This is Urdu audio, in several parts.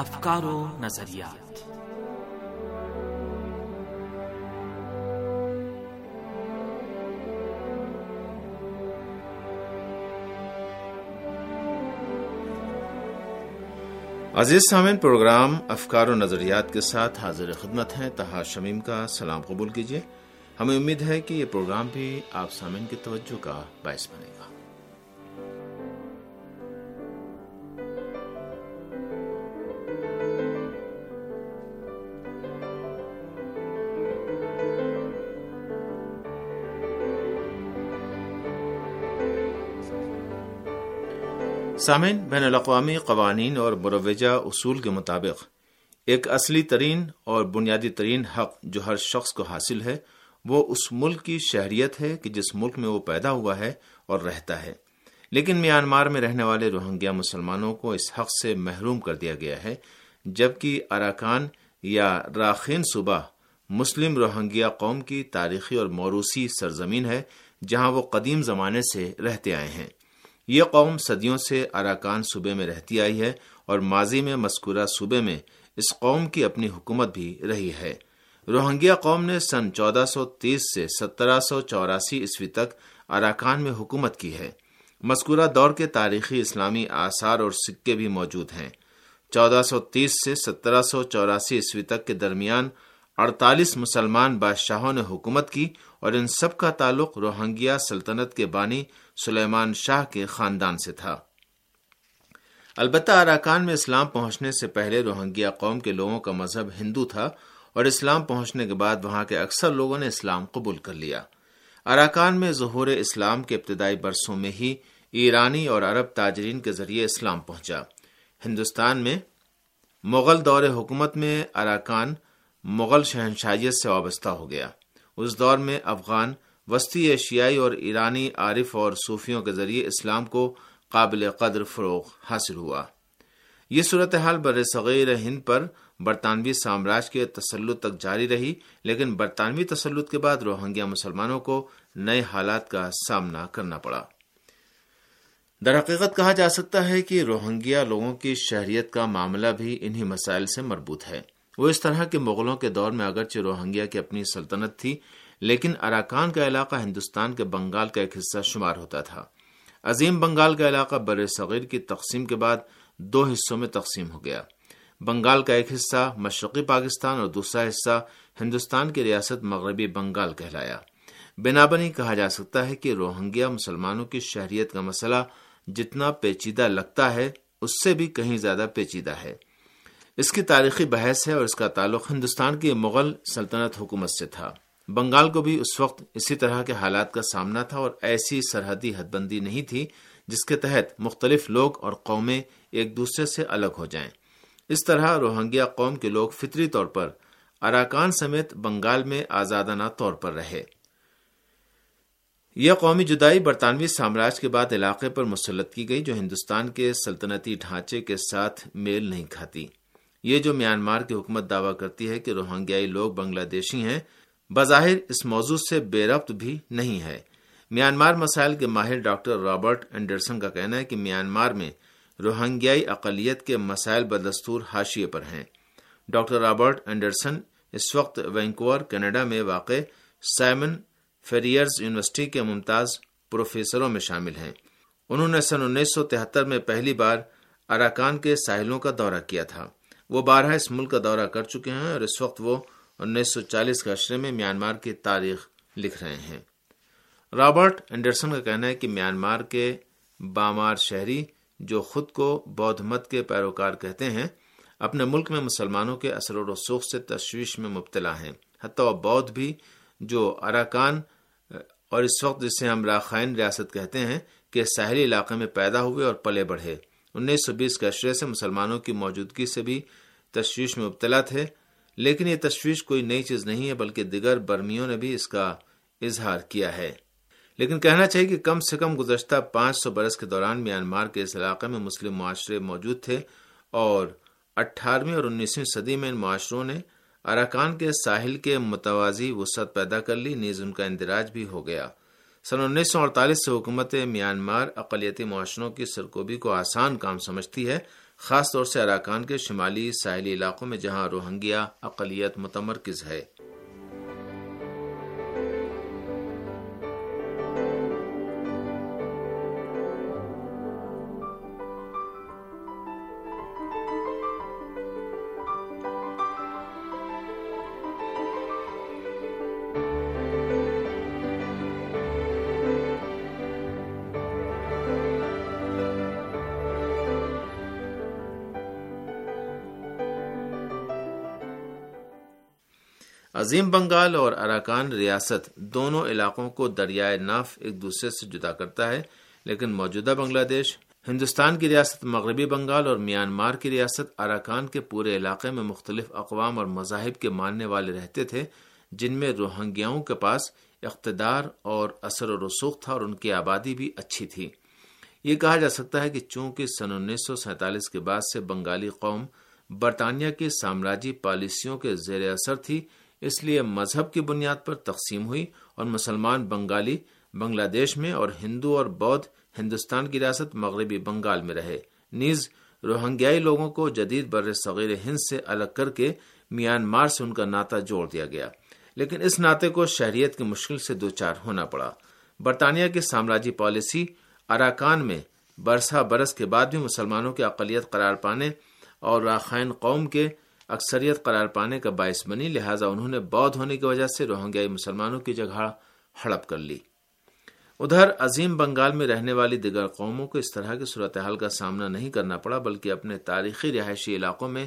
افکار و نظریات۔ عزیز سامن پروگرام افکار و نظریات کے ساتھ حاضر خدمت ہیں تہا شمیم کا۔ سلام قبول کیجیے ہمیں امید ہے کہ یہ پروگرام بھی آپ سامن کی توجہ کا باعث بنے گا۔ سامعین، بین الاقوامی قوانین اور مروجہ اصول کے مطابق، ایک اصلی ترین اور بنیادی ترین حق جو ہر شخص کو حاصل ہے، وہ اس ملک کی شہریت ہے کہ جس ملک میں وہ پیدا ہوا ہے اور رہتا ہے۔ لیکن میانمار میں رہنے والے روہنگیا مسلمانوں کو اس حق سے محروم کر دیا گیا ہے، جبکہ اراکان یا راخین صوبہ مسلم روہنگیا قوم کی تاریخی اور موروثی سرزمین ہے، جہاں وہ قدیم زمانے سے رہتے آئے ہیں۔ یہ قوم صدیوں سے اراکان صوبے میں رہتی آئی ہے اور ماضی میں مذکورہ صوبے میں اس قوم کی اپنی حکومت بھی رہی ہے۔ روہنگیا قوم نے سن چودہ سو تیس سے سترہ سو چوراسی عیسوی تک اراکان میں حکومت کی ہے۔ مذکورہ دور کے تاریخی اسلامی آثار اور سکے بھی موجود ہیں۔ چودہ سو تیس سے سترہ سو چوراسی عیسوی تک کے درمیان اڑتالیس مسلمان بادشاہوں نے حکومت کی اور ان سب کا تعلق روہنگیا سلطنت کے بانی سلیمان شاہ کے خاندان سے تھا۔ البتہ اراکان میں اسلام پہنچنے سے پہلے روہنگیا قوم کے لوگوں کا مذہب ہندو تھا اور اسلام پہنچنے کے بعد وہاں کے اکثر لوگوں نے اسلام قبول کر لیا۔ اراکان میں ظہور اسلام کے ابتدائی برسوں میں ہی ایرانی اور عرب تاجرین کے ذریعے اسلام پہنچا۔ ہندوستان میں مغل دور حکومت میں اراکان مغل شہنشائیت سے وابستہ ہو گیا۔ اس دور میں افغان وسطی ایشیائی اور ایرانی عارف اور صوفیوں کے ذریعے اسلام کو قابل قدر فروغ حاصل ہوا۔ یہ صورتحال بر صغیر ہند پر برطانوی سامراج کے تسلط تک جاری رہی، لیکن برطانوی تسلط کے بعد روہنگیا مسلمانوں کو نئے حالات کا سامنا کرنا پڑا۔ در حقیقت کہا جا سکتا ہے کہ روہنگیا لوگوں کی شہریت کا معاملہ بھی انہی مسائل سے مربوط ہے۔ وہ اس طرح کے مغلوں کے دور میں اگرچہ روہنگیا کی اپنی سلطنت تھی، لیکن اراکان کا علاقہ ہندوستان کے بنگال کا ایک حصہ شمار ہوتا تھا۔ عظیم بنگال کا علاقہ بر صغیر کی تقسیم کے بعد دو حصوں میں تقسیم ہو گیا۔ بنگال کا ایک حصہ مشرقی پاکستان اور دوسرا حصہ ہندوستان کی ریاست مغربی بنگال کہلایا۔ بنا بنی کہا جا سکتا ہے کہ روہنگیا مسلمانوں کی شہریت کا مسئلہ جتنا پیچیدہ لگتا ہے، اس سے بھی کہیں زیادہ پیچیدہ ہے۔ اس کی تاریخی بحث ہے اور اس کا تعلق ہندوستان کی مغل سلطنت حکومت سے تھا۔ بنگال کو بھی اس وقت اسی طرح کے حالات کا سامنا تھا اور ایسی سرحدی حد بندی نہیں تھی جس کے تحت مختلف لوگ اور قومیں ایک دوسرے سے الگ ہو جائیں۔ اس طرح روہنگیا قوم کے لوگ فطری طور پر اراکان سمیت بنگال میں آزادانہ طور پر رہے۔ یہ قومی جدائی برطانوی سامراج کے بعد علاقے پر مسلط کی گئی جو ہندوستان کے سلطنتی ڈھانچے کے ساتھ میل نہیں کھاتی۔ یہ جو میانمار کی حکومت دعویٰ کرتی ہے کہ روہنگیائی لوگ بنگلہ دیشی ہیں، بظاہر اس موضوع سے بے ربط بھی نہیں ہے۔ میانمار مسائل کے ماہر ڈاکٹر رابرٹ اینڈرسن کا کہنا ہے کہ میانمار میں روہنگیائی اقلیت کے مسائل بدستور حاشیے پر ہیں۔ ڈاکٹر رابرٹ اینڈرسن اس وقت وینکوور، کینیڈا میں واقع سائمن فیریئرز یونیورسٹی کے ممتاز پروفیسروں میں شامل ہیں۔ انہوں نے سن انیس سو تہتر میں پہلی بار اراکان کے ساحلوں کا دورہ کیا تھا۔ وہ بارہ اس ملک کا دورہ کر چکے ہیں اور اس وقت وہ انیس سو چالیس کے عشرے میں میانمار کی تاریخ لکھ رہے ہیں۔ رابرٹ اینڈرسن کا کہنا ہے کہ میانمار کے بامار شہری جو خود کو بدھ مت کے پیروکار کہتے ہیں، اپنے ملک میں مسلمانوں کے اثر و رسوخ سے تشویش میں مبتلا ہیں۔ حتیٰ بدھ بھی جو اراکان، اور اس وقت جسے ہم راخائن ریاست کہتے ہیں، کہ ساحلی علاقے میں پیدا ہوئے اور پلے بڑھے۔ انیس سو بیس کے عشرے سے مسلمانوں کی موجودگی سے بھی تشویش میں مبتلا تھے، لیکن یہ تشویش کوئی نئی چیز نہیں ہے، بلکہ دیگر برمیوں نے بھی اس کا اظہار کیا ہے۔ لیکن کہنا چاہیے کہ کم سے کم گزشتہ پانچ سو برس کے دوران میانمار کے اس علاقے میں مسلم معاشرے موجود تھے اور اٹھارہویں اور انیسویں صدی میں ان معاشروں نے اراکان کے ساحل کے متوازی وسعت پیدا کر لی، نیز ان کا اندراج بھی ہو گیا۔ سن انیس سو اڑتالیس سے حکومت میانمار اقلیتی معاشروں کی سرکوبی کو آسان کام سمجھتی ہے خاص طور سے اراکان کے شمالی ساحلی علاقوں میں جہاں روہنگیا اقلیت متمرکز ہے۔ عظیم بنگال اور اراکان ریاست دونوں علاقوں کو دریائے ناف ایک دوسرے سے جدا کرتا ہے، لیکن موجودہ بنگلہ دیش ہندوستان کی ریاست مغربی بنگال اور میانمار کی ریاست اراکان کے پورے علاقے میں مختلف اقوام اور مذاہب کے ماننے والے رہتے تھے، جن میں روہنگیاؤں کے پاس اقتدار اور اثر و رسوخ تھا اور ان کی آبادی بھی اچھی تھی۔ یہ کہا جا سکتا ہے کہ چونکہ سن انیس سو سینتالیس کے بعد سے بنگالی قوم برطانیہ کی سامراجی پالیسیوں کے زیر اثر تھی اس لیے مذہب کی بنیاد پر تقسیم ہوئی اور مسلمان بنگالی بنگلہ دیش میں اور ہندو اور بودھ ہندوستان کی ریاست مغربی بنگال میں رہے۔ نیز روہنگیائی لوگوں کو جدید بر صغیر ہند سے الگ کر کے میانمار سے ان کا ناطا جوڑ دیا گیا۔ لیکن اس ناطے کو شہریت کی مشکل سے دو چار ہونا پڑا۔ برطانیہ کی سامراجی پالیسی اراکان میں برسا برس کے بعد بھی مسلمانوں کی اقلیت قرار پانے اور راخائن قوم کے اکثریت قرار پانے کا باعث بنی، لہٰذا انہوں نے بودھ ہونے کی وجہ سے روہنگیائی مسلمانوں کی جگہ ہڑپ کر لی۔ ادھر عظیم بنگال میں رہنے والی دیگر قوموں کو اس طرح کی صورتحال کا سامنا نہیں کرنا پڑا، بلکہ اپنے تاریخی رہائشی علاقوں میں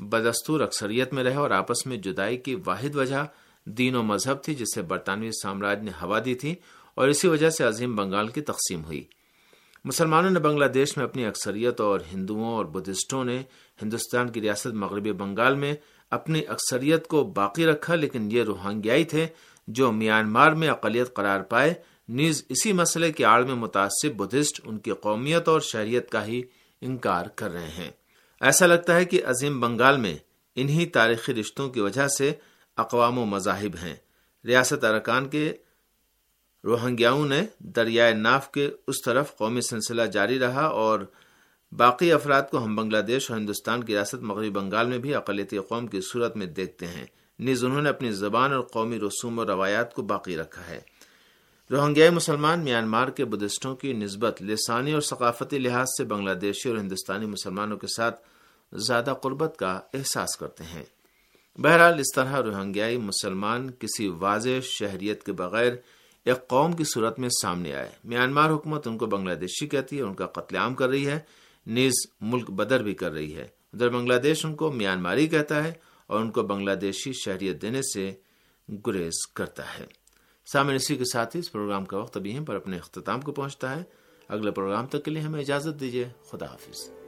بدستور اکثریت میں رہے اور آپس میں جدائی کی واحد وجہ دین و مذہب تھی، جسے برطانوی سامراج نے ہوا دی تھی اور اسی وجہ سے عظیم بنگال کی تقسیم ہوئی۔ مسلمانوں نے بنگلہ دیش میں اپنی اکثریت اور ہندوؤں اور بدھسٹوں نے ہندوستان کی ریاست مغربی بنگال میں اپنی اکثریت کو باقی رکھا، لیکن یہ روہنگیائی تھے جو میانمار میں اقلیت قرار پائے۔ نیز اسی مسئلے کے آڑ میں متاثر بدھسٹ ان کی قومیت اور شہریت کا ہی انکار کر رہے ہیں۔ ایسا لگتا ہے کہ عظیم بنگال میں انہی تاریخی رشتوں کی وجہ سے اقوام و مذاہب ہیں۔ ریاست ارکان کے روہنگیاؤں نے دریائے ناف کے اس طرف قومی سلسلہ جاری رہا اور باقی افراد کو ہم بنگلہ دیش اور ہندوستان کی ریاست مغربی بنگال میں بھی اقلیتی قوم کی صورت میں دیکھتے ہیں۔ نیز انہوں نے اپنی زبان اور قومی رسوم و روایات کو باقی رکھا ہے۔ روہنگیائی مسلمان میانمار کے بدھسٹوں کی نسبت لسانی اور ثقافتی لحاظ سے بنگلہ دیشی اور ہندوستانی مسلمانوں کے ساتھ زیادہ قربت کا احساس کرتے ہیں۔ بہرحال اس طرح روہنگیائی مسلمان کسی واضح شہریت کے بغیر ایک قوم کی صورت میں سامنے آئے۔ میانمار حکومت ان کو بنگلہ دیشی کہتی ہے، ان کا قتل عام کر رہی ہے، نیز ملک بدر بھی کر رہی ہے۔ ادھر بنگلہ دیش ان کو میانماری کہتا ہے اور ان کو بنگلہ دیشی شہریت دینے سے گریز کرتا ہے۔ سامن اسی کے ساتھ ہی اس پروگرام کا وقت ابھی پر اپنے اختتام کو پہنچتا ہے۔ اگلے پروگرام تک کے لیے ہمیں اجازت دیجیے خدا حافظ۔